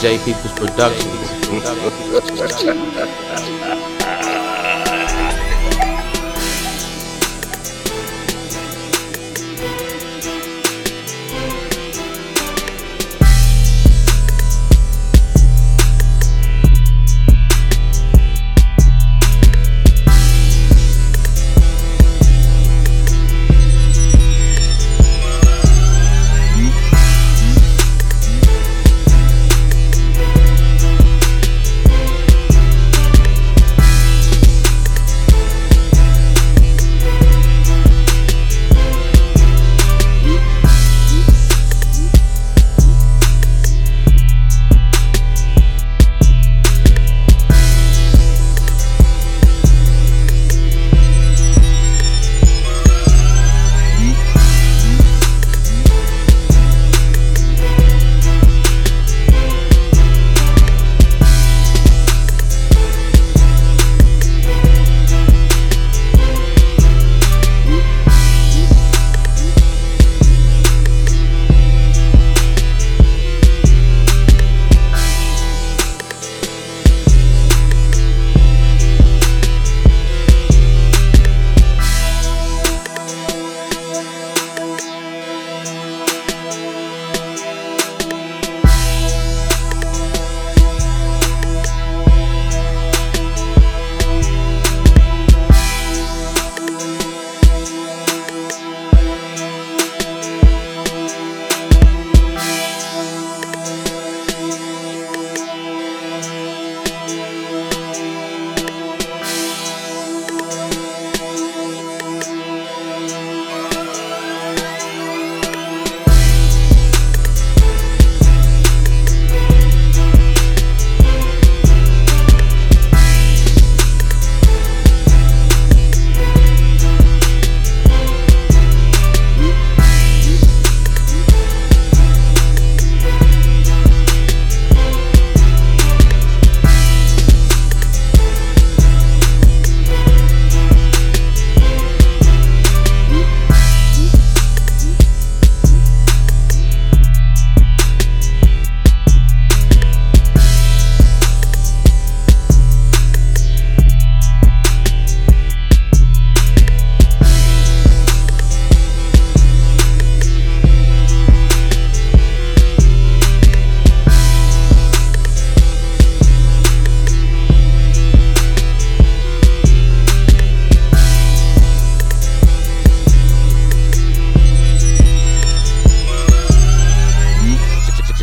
J People's Productions.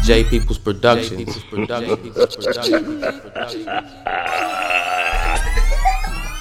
J People's Productions.